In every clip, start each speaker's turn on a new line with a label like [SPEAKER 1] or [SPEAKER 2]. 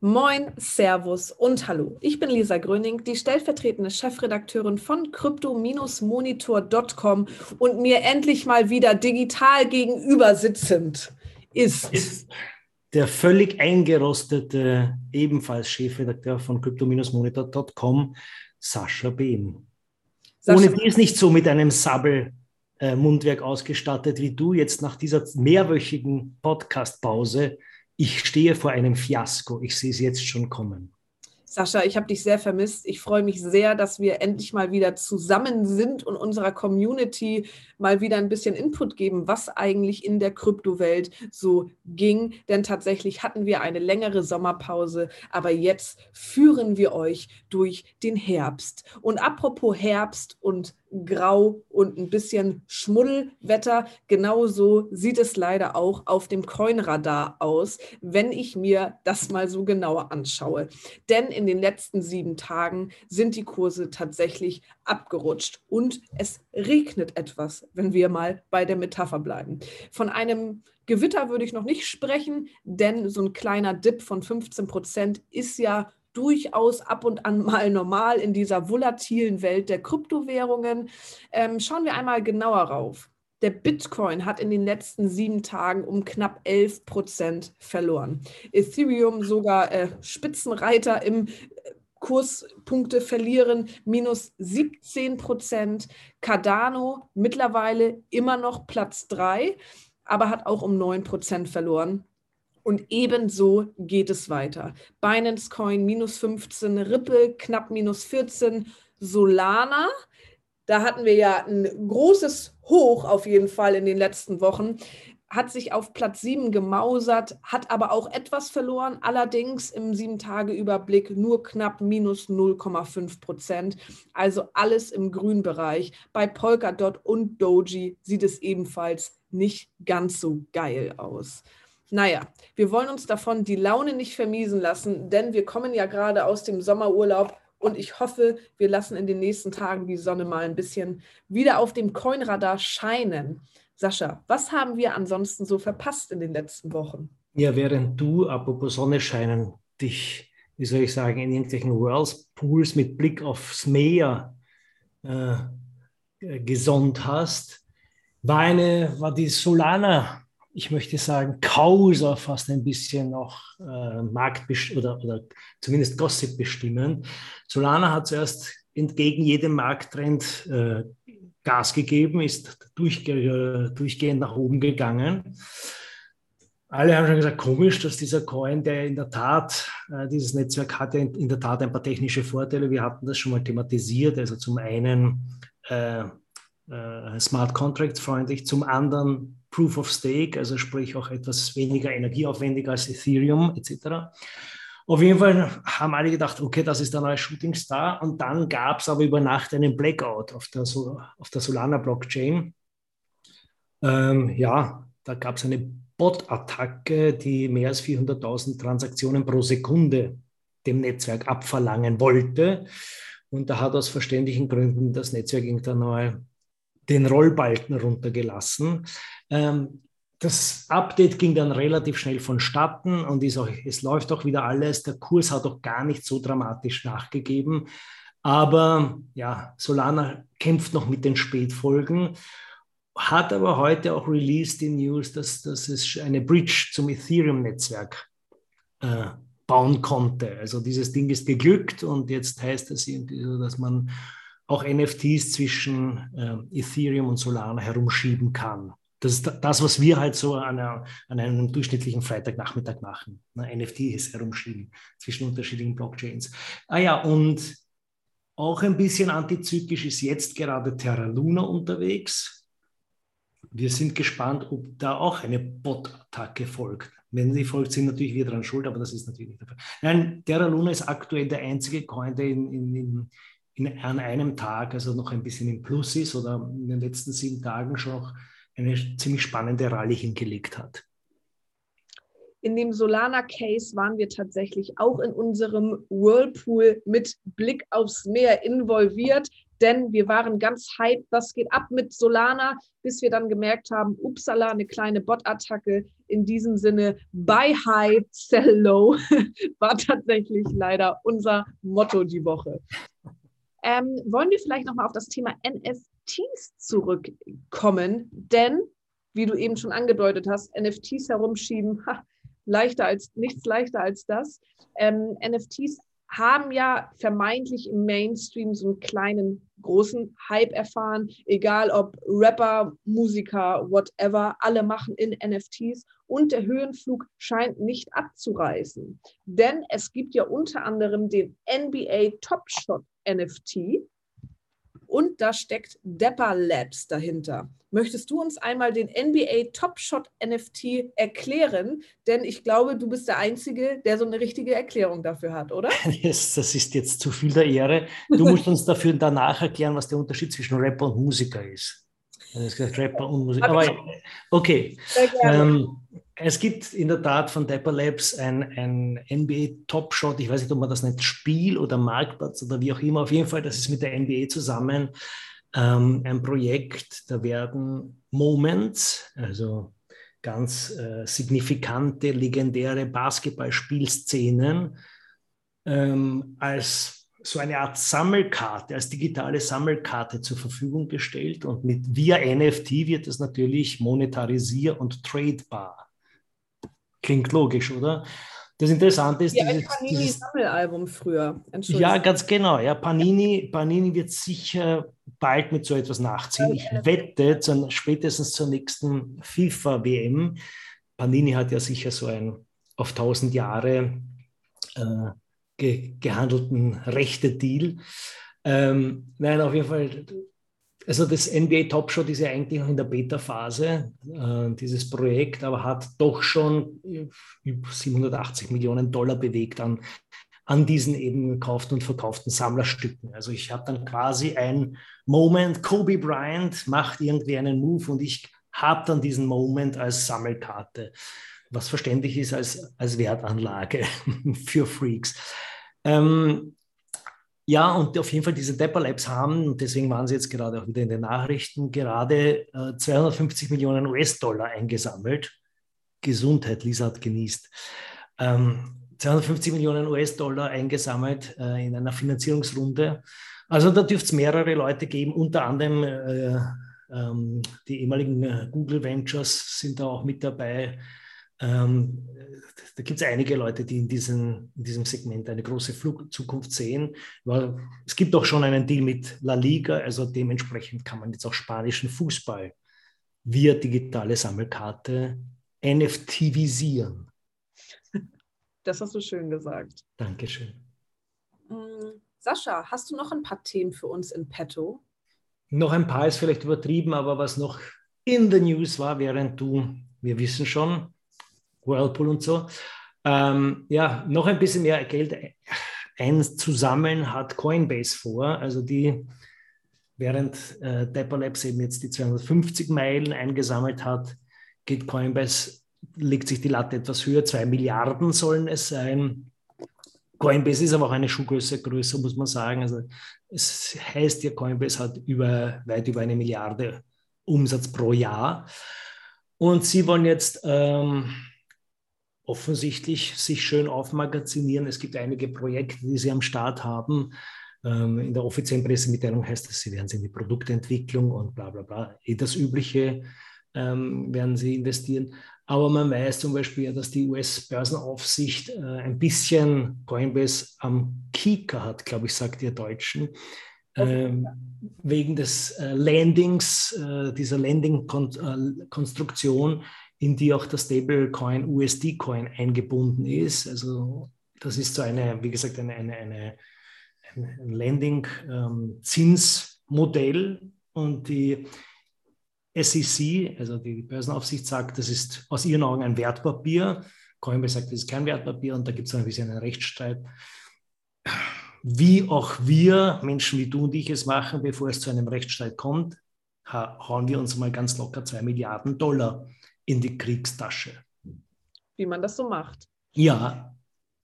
[SPEAKER 1] Moin, Servus und Hallo. Ich bin Lisa Gröning, die stellvertretende Chefredakteurin von crypto-monitor.com und mir endlich mal wieder digital gegenüber sitzend ist, ist
[SPEAKER 2] der völlig eingerostete, ebenfalls Chefredakteur von crypto-monitor.com, Sascha Behn. Sascha. Ohne die ist nicht so mit einem Sabbel-Mundwerk äh, ausgestattet wie du jetzt nach dieser mehrwöchigen Podcast-Pause ich stehe vor einem Fiasko. Ich sehe es jetzt schon kommen.
[SPEAKER 1] Sascha, ich habe dich sehr vermisst. Ich freue mich sehr, dass wir endlich mal wieder zusammen sind und unserer Community mal wieder ein bisschen Input geben, was eigentlich in der Kryptowelt so ging. Denn tatsächlich hatten wir eine längere Sommerpause, aber jetzt führen wir euch durch den Herbst. Und apropos Herbst und grau und ein bisschen Schmuddelwetter. Genauso sieht es leider auch auf dem Coinradar aus, wenn ich mir das mal so genauer anschaue. Denn in den letzten sieben Tagen sind die Kurse tatsächlich abgerutscht und es regnet etwas, wenn wir mal bei der Metapher bleiben. Von einem Gewitter würde ich noch nicht sprechen, denn so ein kleiner Dip von 15 Prozent ist ja durchaus ab und an mal normal in dieser volatilen Welt der Kryptowährungen. Ähm, schauen wir einmal genauer rauf. Der Bitcoin hat in den letzten sieben Tagen um knapp 11 Prozent verloren. Ethereum sogar äh, Spitzenreiter im äh, Kurspunkte verlieren, minus 17 Prozent. Cardano mittlerweile immer noch Platz 3, aber hat auch um 9 Prozent verloren. Und ebenso geht es weiter. Binance Coin minus 15, Ripple knapp minus 14, Solana, da hatten wir ja ein großes Hoch auf jeden Fall in den letzten Wochen, hat sich auf Platz 7 gemausert, hat aber auch etwas verloren, allerdings im 7-Tage-Überblick nur knapp minus 0,5 Prozent. Also alles im Grünbereich. Bei Polkadot und Doji sieht es ebenfalls nicht ganz so geil aus. Naja, wir wollen uns davon die Laune nicht vermiesen lassen, denn wir kommen ja gerade aus dem Sommerurlaub und ich hoffe, wir lassen in den nächsten Tagen die Sonne mal ein bisschen wieder auf dem Coinradar scheinen. Sascha, was haben wir ansonsten so verpasst in den letzten Wochen?
[SPEAKER 2] Ja, während du, apropos Sonne scheinen, dich, wie soll ich sagen, in irgendwelchen Whirlpools mit Blick aufs Meer äh, gesonnt hast, war, eine, war die Solana ich möchte sagen, Causa fast ein bisschen auch äh, Markt oder, oder zumindest Gossip bestimmen. Solana hat zuerst entgegen jedem Markttrend äh, Gas gegeben, ist durchge durchgehend nach oben gegangen. Alle haben schon gesagt, komisch, dass dieser Coin, der in der Tat, äh, dieses Netzwerk hatte in, in, der Tat ein paar technische Vorteile. Wir hatten das schon mal thematisiert. Also zum einen äh, äh, Smart Contract freundlich, zum anderen Proof of Stake, also sprich auch etwas weniger energieaufwendig als Ethereum etc. Auf jeden Fall haben alle gedacht, okay, das ist der neue Shooting Star. Und dann gab es aber über Nacht einen Blackout auf der, auf der Solana-Blockchain. Ähm, ja, da gab es eine Bot-Attacke, die mehr als 400.000 Transaktionen pro Sekunde dem Netzwerk abverlangen wollte. Und da hat aus verständlichen Gründen das Netzwerk irgendwann mal den Rollbalken runtergelassen. Ähm, das Update ging dann relativ schnell vonstatten und ist auch, es läuft auch wieder alles. Der Kurs hat auch gar nicht so dramatisch nachgegeben. Aber ja, Solana kämpft noch mit den Spätfolgen, hat aber heute auch released die News, dass, dass es eine Bridge zum Ethereum-Netzwerk äh, bauen konnte. Also dieses Ding ist geglückt und jetzt heißt es, dass man auch NFTs zwischen äh, Ethereum und Solana herumschieben kann. Das ist das, was wir halt so an, an einem durchschnittlichen Freitagnachmittag machen. Ne? NFTs herumschieben zwischen unterschiedlichen Blockchains. Ah ja, und auch ein bisschen antizyklisch ist jetzt gerade Terra Luna unterwegs. Wir sind gespannt, ob da auch eine Bot-Attacke folgt. Wenn sie folgt, sind natürlich wir daran schuld, aber das ist natürlich nicht der Fall. Nein, Terra Luna ist aktuell der einzige Coin, der in, in, in, in, an einem Tag, also noch ein bisschen im Plus ist oder in den letzten sieben Tagen schon noch eine ziemlich spannende Rallye hingelegt hat.
[SPEAKER 1] In dem Solana-Case waren wir tatsächlich auch in unserem Whirlpool mit Blick aufs Meer involviert. denn wir waren ganz hyped, was geht ab mit Solana, bis wir dann gemerkt haben, upsala, eine kleine Bot-Attacke. In diesem Sinne, buy high, sell low, war tatsächlich leider unser Motto die Woche. Ähm, wollen wir vielleicht nochmal auf das Thema NFTs zurückkommen? Denn, wie du eben schon angedeutet hast, NFTs herumschieben, ha, leichter als nichts leichter als das. Ähm, NFTs haben ja vermeintlich im Mainstream so einen kleinen, großen Hype erfahren, egal ob Rapper, Musiker, whatever, alle machen in NFTs und der Höhenflug scheint nicht abzureißen. Denn es gibt ja unter anderem den NBA Top Shot NFT, und da steckt Depper Labs dahinter. Möchtest du uns einmal den NBA Top Shot NFT erklären? Denn ich glaube, du bist der Einzige, der so eine richtige Erklärung dafür hat, oder?
[SPEAKER 2] Das, das ist jetzt zu viel der Ehre. Du musst uns dafür danach erklären, was der Unterschied zwischen Rapper und Musiker ist. Rapper und Musiker. Aber okay. Ähm, es gibt in der Tat von Dapper Labs ein, ein NBA Top Shot, ich weiß nicht, ob man das nennt, Spiel oder Marktplatz oder wie auch immer. Auf jeden Fall, das ist mit der NBA zusammen ähm, ein Projekt, da werden Moments, also ganz äh, signifikante, legendäre Basketballspielszenen ähm, als so eine Art Sammelkarte, als digitale Sammelkarte zur Verfügung gestellt und mit via NFT wird es natürlich monetarisier und tradebar. Klingt logisch, oder? Das Interessante ist.
[SPEAKER 1] Ja, ein Panini-Sammelalbum früher.
[SPEAKER 2] Ja, ganz genau. Ja, Panini, Panini wird sicher bald mit so etwas nachziehen. Ich wette, zu, spätestens zur nächsten FIFA-WM. Panini hat ja sicher so einen auf 1000 Jahre äh, ge gehandelten Rechte-Deal. Ähm, nein, auf jeden Fall also das NBA Top Shot ist ja eigentlich noch in der Beta-Phase, äh, dieses Projekt, aber hat doch schon über 780 Millionen Dollar bewegt an, an diesen eben gekauften und verkauften Sammlerstücken. Also ich habe dann quasi ein Moment, Kobe Bryant macht irgendwie einen Move und ich habe dann diesen Moment als Sammelkarte, was verständlich ist als, als Wertanlage für Freaks. Ähm, ja, und auf jeden Fall diese Depper Labs haben, und deswegen waren sie jetzt gerade auch wieder in den Nachrichten, gerade äh, 250 Millionen US-Dollar eingesammelt. Gesundheit, Lisa hat genießt. Ähm, 250 Millionen US-Dollar eingesammelt äh, in einer Finanzierungsrunde. Also da dürfte es mehrere Leute geben, unter anderem äh, ähm, die ehemaligen äh, Google Ventures sind da auch mit dabei. Ähm, da gibt es einige Leute, die in, diesen, in diesem Segment eine große Flug Zukunft sehen. Weil es gibt auch schon einen Deal mit La Liga, also dementsprechend kann man jetzt auch spanischen Fußball via digitale Sammelkarte NFTvisieren.
[SPEAKER 1] Das hast du schön gesagt.
[SPEAKER 2] Dankeschön.
[SPEAKER 1] Mm, Sascha, hast du noch ein paar Themen für uns in petto?
[SPEAKER 2] Noch ein paar ist vielleicht übertrieben, aber was noch in the News war, während du, wir wissen schon, Whirlpool und so. Ähm, ja, noch ein bisschen mehr Geld einzusammeln hat Coinbase vor. Also die, während äh, Dapper Labs eben jetzt die 250 Meilen eingesammelt hat, geht Coinbase, legt sich die Latte etwas höher. Zwei Milliarden sollen es sein. Coinbase ist aber auch eine Schuhgröße größer, muss man sagen. Also es heißt ja, Coinbase hat über, weit über eine Milliarde Umsatz pro Jahr. Und sie wollen jetzt ähm, offensichtlich sich schön aufmagazinieren. Es gibt einige Projekte, die sie am Start haben. Ähm, in der offiziellen Pressemitteilung heißt es, sie werden in die Produktentwicklung und bla bla bla. Eh das Übliche ähm, werden sie investieren. Aber man weiß zum Beispiel ja, dass die US-Börsenaufsicht äh, ein bisschen Coinbase am Kieker hat, glaube ich, sagt ihr Deutschen. Ähm, wegen des äh, Landings, äh, dieser Landing-Konstruktion, in die auch der Stablecoin USD-Coin eingebunden ist. Also das ist so eine, wie gesagt, eine, eine, eine ein Lending-Zinsmodell ähm, und die SEC, also die Börsenaufsicht, sagt, das ist aus ihren Augen ein Wertpapier. Coinbase sagt, das ist kein Wertpapier und da gibt es ein bisschen einen Rechtsstreit. Wie auch wir, Menschen wie du und ich es machen, bevor es zu einem Rechtsstreit kommt, hauen wir uns mal ganz locker zwei Milliarden Dollar in die Kriegstasche.
[SPEAKER 1] Wie man das so macht.
[SPEAKER 2] Ja.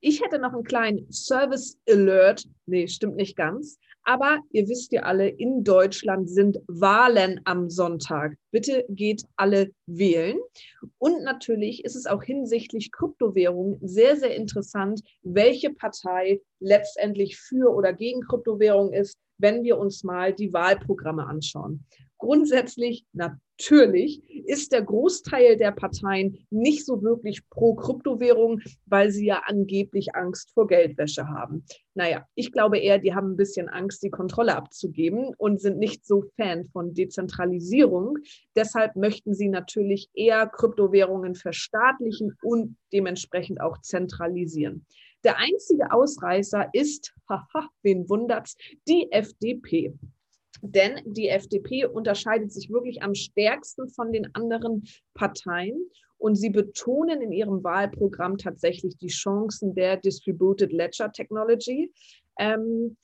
[SPEAKER 1] Ich hätte noch einen kleinen Service Alert. Nee, stimmt nicht ganz. Aber ihr wisst ja alle, in Deutschland sind Wahlen am Sonntag. Bitte geht alle wählen. Und natürlich ist es auch hinsichtlich Kryptowährungen sehr, sehr interessant, welche Partei letztendlich für oder gegen Kryptowährungen ist, wenn wir uns mal die Wahlprogramme anschauen. Grundsätzlich natürlich ist der Großteil der Parteien nicht so wirklich pro Kryptowährung, weil sie ja angeblich Angst vor Geldwäsche haben. Naja, ich glaube eher, die haben ein bisschen Angst, die Kontrolle abzugeben und sind nicht so Fan von Dezentralisierung. Deshalb möchten sie natürlich eher Kryptowährungen verstaatlichen und dementsprechend auch zentralisieren. Der einzige Ausreißer ist, haha, wen wundert's, die FDP. Denn die FDP unterscheidet sich wirklich am stärksten von den anderen Parteien und sie betonen in ihrem Wahlprogramm tatsächlich die Chancen der Distributed Ledger Technology. Ähm,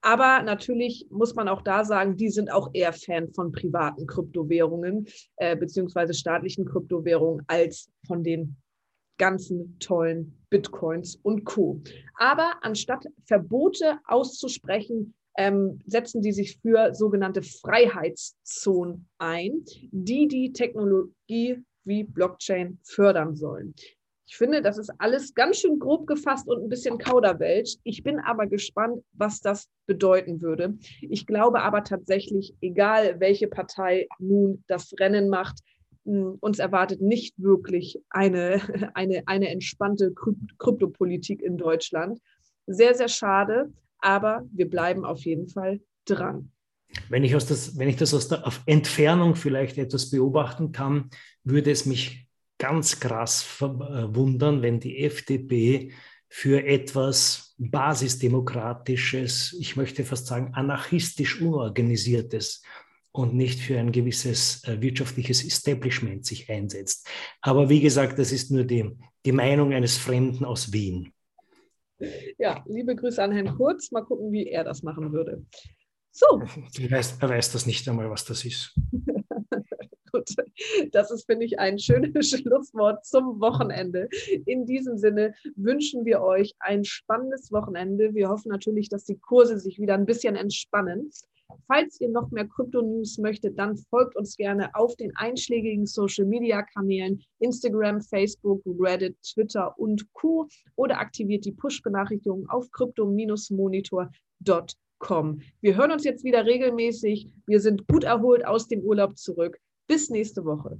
[SPEAKER 1] aber natürlich muss man auch da sagen, die sind auch eher Fan von privaten Kryptowährungen äh, beziehungsweise staatlichen Kryptowährungen als von den ganzen tollen Bitcoins und Co. Aber anstatt Verbote auszusprechen, ähm, setzen die sich für sogenannte Freiheitszonen ein, die die Technologie wie Blockchain fördern sollen. Ich finde, das ist alles ganz schön grob gefasst und ein bisschen Kauderwelsch. Ich bin aber gespannt, was das bedeuten würde. Ich glaube aber tatsächlich, egal welche Partei nun das Rennen macht, hm, uns erwartet nicht wirklich eine, eine, eine entspannte Kryptopolitik in Deutschland. Sehr, sehr schade aber wir bleiben auf jeden Fall dran.
[SPEAKER 2] Wenn ich, das, wenn ich das aus der Entfernung vielleicht etwas beobachten kann, würde es mich ganz krass verwundern, wenn die FDP für etwas basisdemokratisches, ich möchte fast sagen anarchistisch unorganisiertes und nicht für ein gewisses äh, wirtschaftliches Establishment sich einsetzt. Aber wie gesagt, das ist nur die, die Meinung eines Fremden aus Wien.
[SPEAKER 1] Ja, liebe Grüße an Herrn Kurz. Mal gucken, wie er das machen würde. So.
[SPEAKER 2] Er weiß, er weiß das nicht einmal, was das ist.
[SPEAKER 1] Gut, das ist, finde ich, ein schönes Schlusswort zum Wochenende. In diesem Sinne wünschen wir euch ein spannendes Wochenende. Wir hoffen natürlich, dass die Kurse sich wieder ein bisschen entspannen. Falls ihr noch mehr Krypto-News möchtet, dann folgt uns gerne auf den einschlägigen Social-Media-Kanälen Instagram, Facebook, Reddit, Twitter und Co. oder aktiviert die Push-Benachrichtigungen auf crypto-monitor.com. Wir hören uns jetzt wieder regelmäßig. Wir sind gut erholt aus dem Urlaub zurück. Bis nächste Woche.